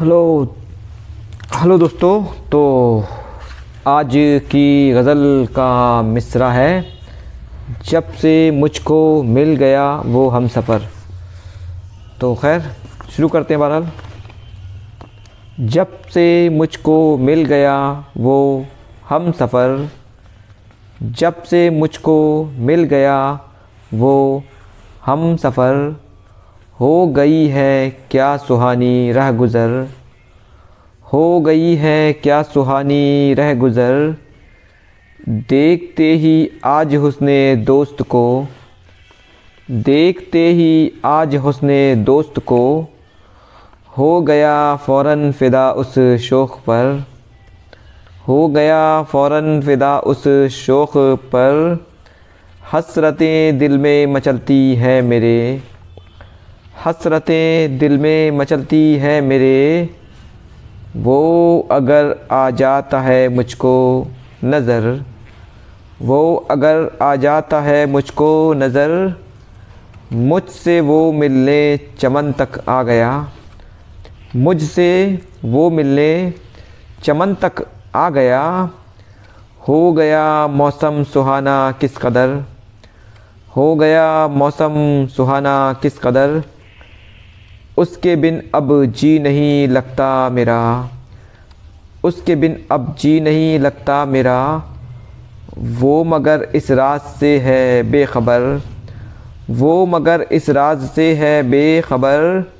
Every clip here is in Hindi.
हेलो हेलो दोस्तों तो आज की गज़ल का मिसरा है। जब से मुझको मिल गया वो हम सफ़र। तो खैर, शुरू करते हैं बहरहाल। जब से मुझको मिल गया वो हम सफ़र। जब से मुझको मिल गया वो हम सफ़र। हो गई है क्या सुहानी रह गुज़र? हो गई है क्या सुहानी रह गुज़र? देखते ही आज हुस्ने दोस्त को, देखते ही आज हुस्ने दोस्त को, हो गया फ़ौर फ़िदा उस शोख पर, हो गया फ़ौर फ़िदा उस शोख पर, हसरतें दिल में मचलती है मेरे। हसरतें दिल में मचलती है मेरे। वो अगर आ जाता है मुझको नज़र, वो अगर आ जाता है मुझको नज़र, मुझसे वो मिलने चमन तक आ गया, मुझसे वो मिलने चमन तक आ गया, हो गया मौसम सुहाना किस कदर, हो गया मौसम सुहाना किस कदर उसके बिन अब जी नहीं लगता मेरा। उसके बिन अब जी नहीं लगता मेरा। वो मगर इस राज से है बेखबर। वो मगर इस राज से है बेखबर।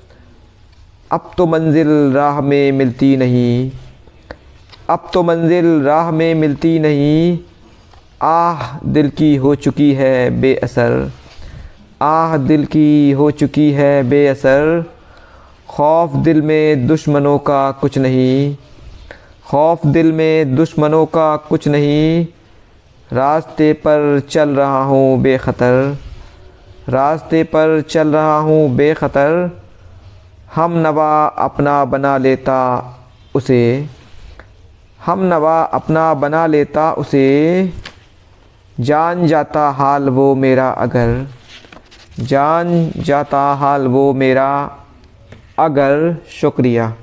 अब तो मंजिल राह में मिलती नहीं। अब तो मंजिल राह में मिलती नहीं। आह, दिल की हो चुकी है बेअसर। आह, दिल की हो चुकी है बेअसर। खौफ दिल में दुश्मनों का कुछ नहीं। खौफ दिल में दुश्मनों का कुछ नहीं। रास्ते पर चल रहा हूँ बेखतर। रास्ते पर चल रहा हूँ बेखतर। हम नवा अपना बना लेता उसे। हम नवा अपना बना लेता उसे। जान जाता हाल वो मेरा अगर। जान जाता हाल वो मेरा अगर शुक्रिया।